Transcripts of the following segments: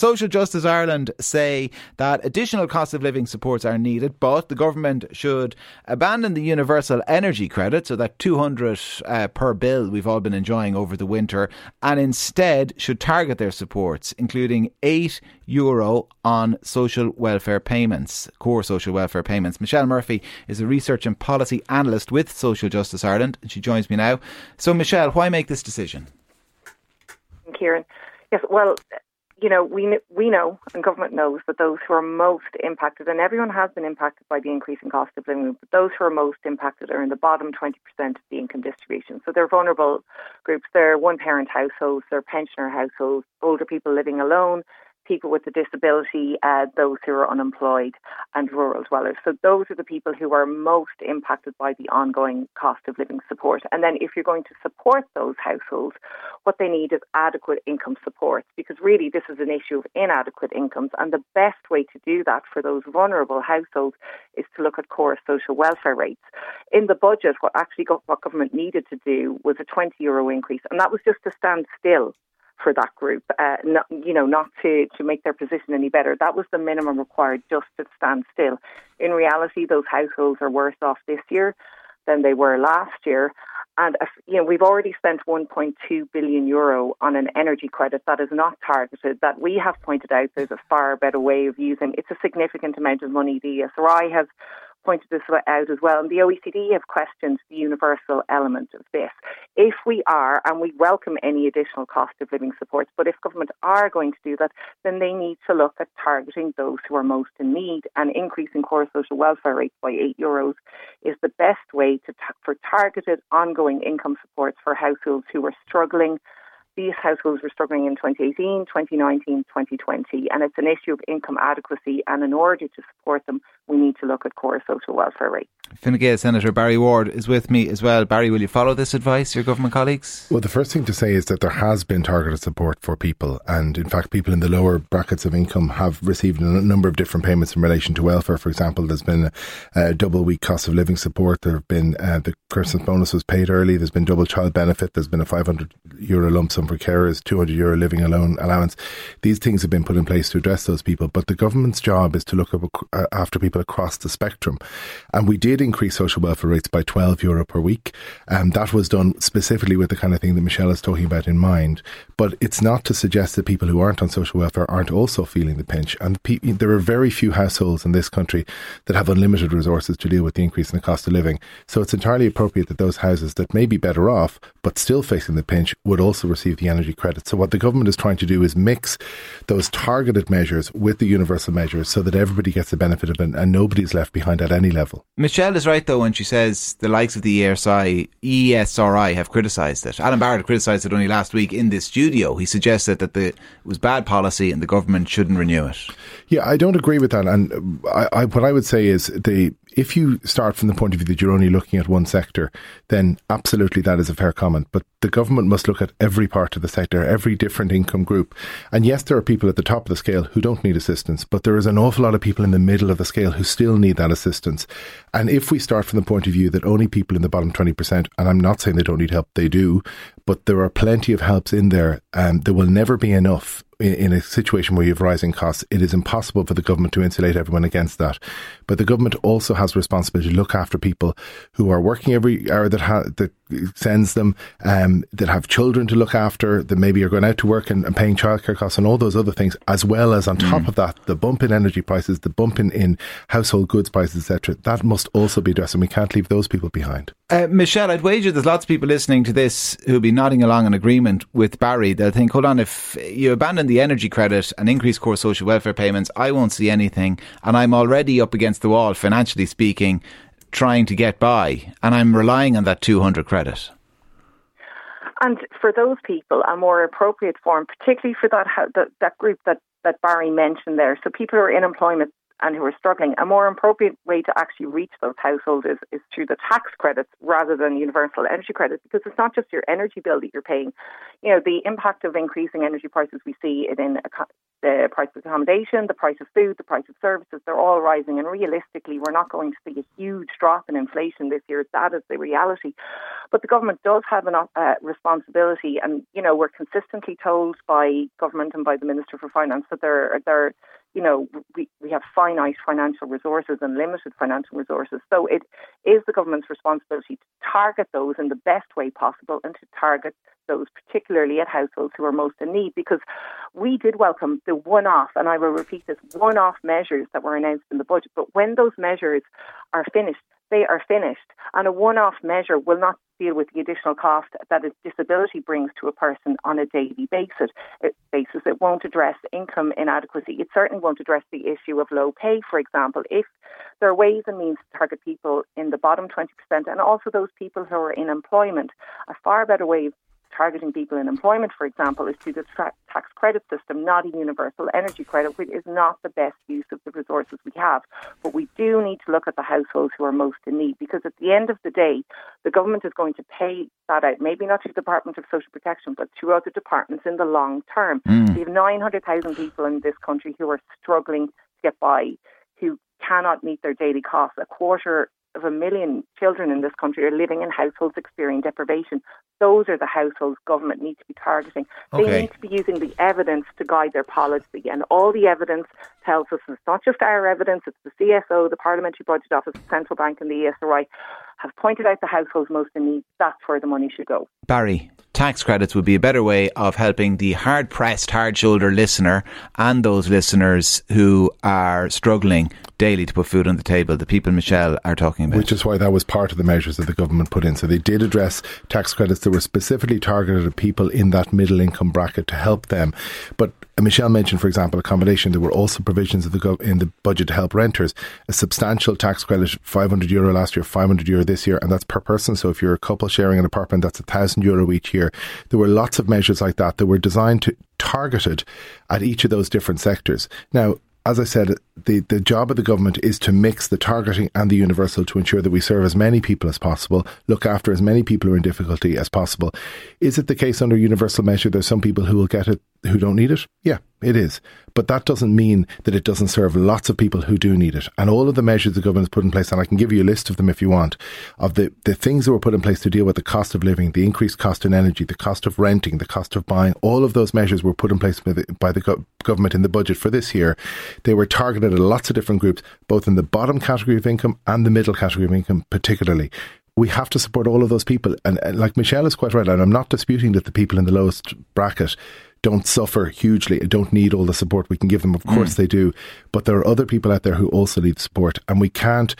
Social Justice Ireland say that additional cost of living supports are needed, but the government should abandon the universal energy credit, so that 200 uh, per bill we've all been enjoying over the winter, and instead should target their supports, including 8 euro on social welfare payments, core social welfare payments. Michelle Murphy is a research and policy analyst with Social Justice Ireland, and she joins me now. So, Michelle, why make this decision? Kieran. Yes, well, you know, we we know and government knows that those who are most impacted, and everyone has been impacted by the increasing cost of living, but those who are most impacted are in the bottom 20% of the income distribution. So they're vulnerable groups. They're one parent households, they're pensioner households, older people living alone, people with a disability, uh, those who are unemployed, and rural dwellers. So those are the people who are most impacted by the ongoing cost of living support. And then if you're going to support those households, what they need is adequate income support because really this is an issue of inadequate incomes. And the best way to do that for those vulnerable households is to look at core social welfare rates. In the budget, what actually got, what government needed to do was a 20 euro increase, and that was just to stand still for that group, uh, not, you know, not to, to make their position any better. That was the minimum required just to stand still. In reality, those households are worse off this year than they were last year. And uh, you know, we've already spent 1.2 billion euro on an energy credit that is not targeted. That we have pointed out there's a far better way of using. It's a significant amount of money. The ESRI has pointed this out as well. And the OECD have questioned the universal element of this. If we are, and we welcome any additional cost of living supports, but if government are going to do that, then they need to look at targeting those who are most in need. And increasing core social welfare rates by eight euros is the best way to t- for targeted ongoing income supports for households who are struggling these households were struggling in 2018, 2019, 2020, and it's an issue of income adequacy. And in order to support them, we need to look at core social welfare rates. Fine Gael Senator Barry Ward is with me as well. Barry, will you follow this advice, your government colleagues? Well, the first thing to say is that there has been targeted support for people, and in fact, people in the lower brackets of income have received a number of different payments in relation to welfare. For example, there's been a, a double week cost of living support. There have been uh, the Christmas bonus was paid early. There's been double child benefit. There's been a 500 euro lump sum for carers, 200 euro living alone allowance. These things have been put in place to address those people, but the government's job is to look up, uh, after people across the spectrum, and we did increase social welfare rates by 12 euro per week. And that was done specifically with the kind of thing that Michelle is talking about in mind. But it's not to suggest that people who aren't on social welfare aren't also feeling the pinch. And pe- there are very few households in this country that have unlimited resources to deal with the increase in the cost of living. So it's entirely appropriate that those houses that may be better off, but still facing the pinch, would also receive the energy credit. So what the government is trying to do is mix those targeted measures with the universal measures so that everybody gets the benefit of it and nobody's left behind at any level. Michelle is right though when she says the likes of the ESI, ESRI have criticised it. Alan Barrett criticised it only last week in this studio. He suggested that the, it was bad policy and the government shouldn't renew it. Yeah, I don't agree with that. And I, I, what I would say is the if you start from the point of view that you're only looking at one sector, then absolutely that is a fair comment. But the government must look at every part of the sector, every different income group. And yes, there are people at the top of the scale who don't need assistance, but there is an awful lot of people in the middle of the scale who still need that assistance. And if we start from the point of view that only people in the bottom 20%, and I'm not saying they don't need help, they do, but there are plenty of helps in there, and there will never be enough in, in, a situation where you have rising costs, it is impossible for the government to insulate everyone against that. But the government also has responsibility to look after people who are working every hour that ha- that sends them, um, that have children to look after, that maybe are going out to work and, and paying childcare costs and all those other things, as well as on mm. top of that, the bump in energy prices, the bump in, in household goods prices, etc. That must also be addressed, and we can't leave those people behind. Uh, Michelle, I'd wager there's lots of people listening to this who'll be nodding along in agreement with Barry. They'll think, hold on, if you abandon the energy credit and increase core social welfare payments, I won't see anything. And I'm already up against the wall, financially speaking, trying to get by. And I'm relying on that 200 credit. And for those people, a more appropriate form, particularly for that that, that group that, that Barry mentioned there, so people who are in employment and who are struggling, a more appropriate way to actually reach those households is, is through the tax credits rather than universal energy credits because it's not just your energy bill that you're paying. You know, the impact of increasing energy prices, we see it in the price of accommodation, the price of food, the price of services, they're all rising. And realistically, we're not going to see a huge drop in inflation this year. That is the reality. But the government does have a uh, responsibility, and you know we're consistently told by government and by the Minister for Finance that they're they're you know, we, we have finite financial resources and limited financial resources. So it is the government's responsibility to target those in the best way possible and to target those particularly at households who are most in need because we did welcome the one off, and I will repeat this one off measures that were announced in the budget. But when those measures are finished, they are finished. And a one off measure will not deal with the additional cost that a disability brings to a person on a daily basis. It, basis. It won't address income inadequacy. It certainly won't address the issue of low pay, for example. If there are ways and means to target people in the bottom 20% and also those people who are in employment, a far better way targeting people in employment, for example, is through the tra- tax credit system, not a universal energy credit, which is not the best use of the resources we have. But we do need to look at the households who are most in need because at the end of the day, the government is going to pay that out, maybe not to the Department of Social Protection, but to other departments in the long term. Mm. We have 900,000 people in this country who are struggling to get by, who cannot meet their daily costs. A quarter of a million children in this country are living in households experiencing deprivation. Those are the households government need to be targeting. They okay. need to be using the evidence to guide their policy. And all the evidence tells us it's not just our evidence, it's the CSO, the Parliamentary Budget Office, the Central Bank, and the ESRI have pointed out the households most in need. That's where the money should go. Barry, tax credits would be a better way of helping the hard pressed, hard shoulder listener and those listeners who are struggling daily to put food on the table, the people Michelle are talking about. Which is why that was part of the measures that the government put in. So they did address tax credits that were specifically targeted at people in that middle income bracket to help them. But uh, Michelle mentioned, for example, accommodation. There were also provisions of the gov- in the budget to help renters. A substantial tax credit, 500 euro last year, 500 euro this year, and that's per person. So if you're a couple sharing an apartment, that's a thousand euro each year. There were lots of measures like that that were designed to targeted at each of those different sectors. Now, as I said, the, the job of the government is to mix the targeting and the universal to ensure that we serve as many people as possible, look after as many people who are in difficulty as possible. Is it the case under universal measure there's some people who will get it who don't need it? Yeah, it is. But that doesn't mean that it doesn't serve lots of people who do need it. And all of the measures the government has put in place, and I can give you a list of them if you want, of the, the things that were put in place to deal with the cost of living, the increased cost in energy, the cost of renting, the cost of buying, all of those measures were put in place by the, by the go- government in the budget for this year. They were targeted at lots of different groups, both in the bottom category of income and the middle category of income, particularly we have to support all of those people. And, and, like Michelle is quite right, and I'm not disputing that the people in the lowest bracket don't suffer hugely, don't need all the support we can give them. Of course mm. they do. But there are other people out there who also need support, and we can't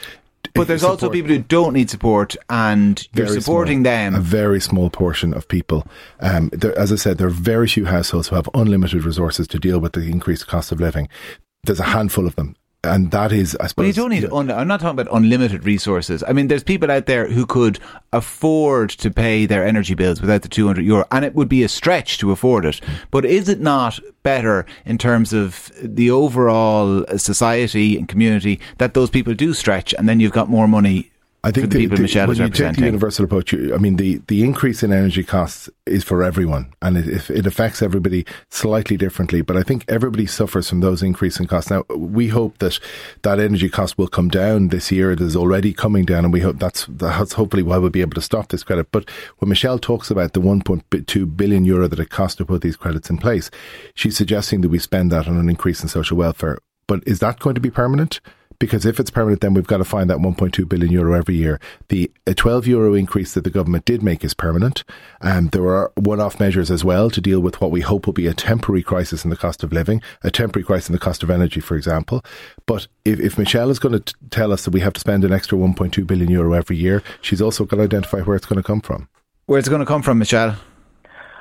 but there's support. also people who don't need support, and you're very supporting small, them. A very small portion of people. Um, there, as I said, there are very few households who have unlimited resources to deal with the increased cost of living. There's a handful of them, and that is, I suppose. Well, you don't need. Un- I'm not talking about unlimited resources. I mean, there's people out there who could afford to pay their energy bills without the 200 euro, and it would be a stretch to afford it. But is it not better in terms of the overall society and community that those people do stretch, and then you've got more money I think the, the, the, when you take the universal approach, I mean the, the increase in energy costs is for everyone, and it, it affects everybody slightly differently. But I think everybody suffers from those increasing costs. Now we hope that that energy cost will come down this year. It is already coming down, and we hope that's that's hopefully why we'll be able to stop this credit. But when Michelle talks about the 1.2 billion euro that it costs to put these credits in place, she's suggesting that we spend that on an increase in social welfare. But is that going to be permanent? Because if it's permanent, then we've got to find that 1.2 billion euro every year. The 12 euro increase that the government did make is permanent. Um, there are one-off measures as well to deal with what we hope will be a temporary crisis in the cost of living, a temporary crisis in the cost of energy, for example. But if, if Michelle is going to t- tell us that we have to spend an extra 1.2 billion euro every year, she's also going to identify where it's going to come from. Where it's going to come from, Michelle?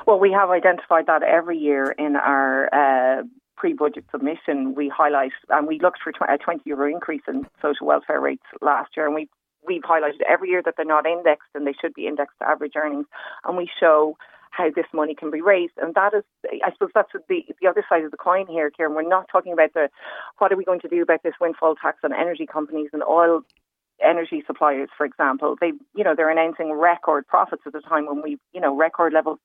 Well, we have identified that every year in our uh, pre-budget submission, we highlight and we looked for a 20 euro increase in social welfare rates last year, and we we've highlighted every year that they're not indexed and they should be indexed to average earnings, and we show how this money can be raised. And that is, I suppose, that's the the other side of the coin here, Kieran. We're not talking about the what are we going to do about this windfall tax on energy companies and oil energy suppliers, for example. They, you know, they're announcing record profits at the time when we, you know, record level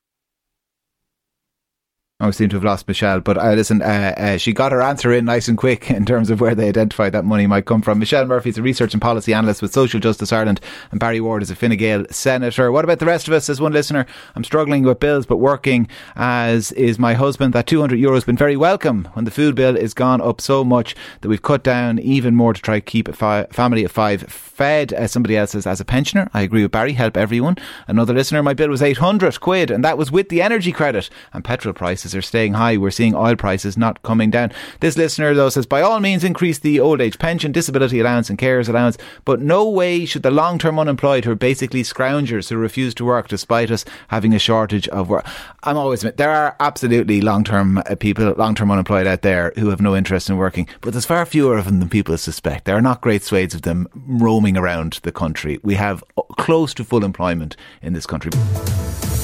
We seem to have lost Michelle, but uh, listen, uh, uh, she got her answer in nice and quick in terms of where they identified that money might come from. Michelle Murphy is a research and policy analyst with Social Justice Ireland, and Barry Ward is a Fine Gael senator. What about the rest of us? As one listener, I'm struggling with bills, but working as is my husband. That 200 euro has been very welcome when the food bill is gone up so much that we've cut down even more to try to keep a fi- family of five fed. As somebody else says, as a pensioner, I agree with Barry. Help everyone. Another listener, my bill was 800 quid, and that was with the energy credit and petrol prices prices are staying high. We're seeing oil prices not coming down. This listener, though, says by all means increase the old age pension, disability allowance, and carers allowance, but no way should the long term unemployed, who are basically scroungers who refuse to work despite us having a shortage of work. I'm always, there are absolutely long term uh, people, long term unemployed out there who have no interest in working, but there's far fewer of them than people suspect. There are not great swathes of them roaming around the country. We have uh, close to full employment in this country.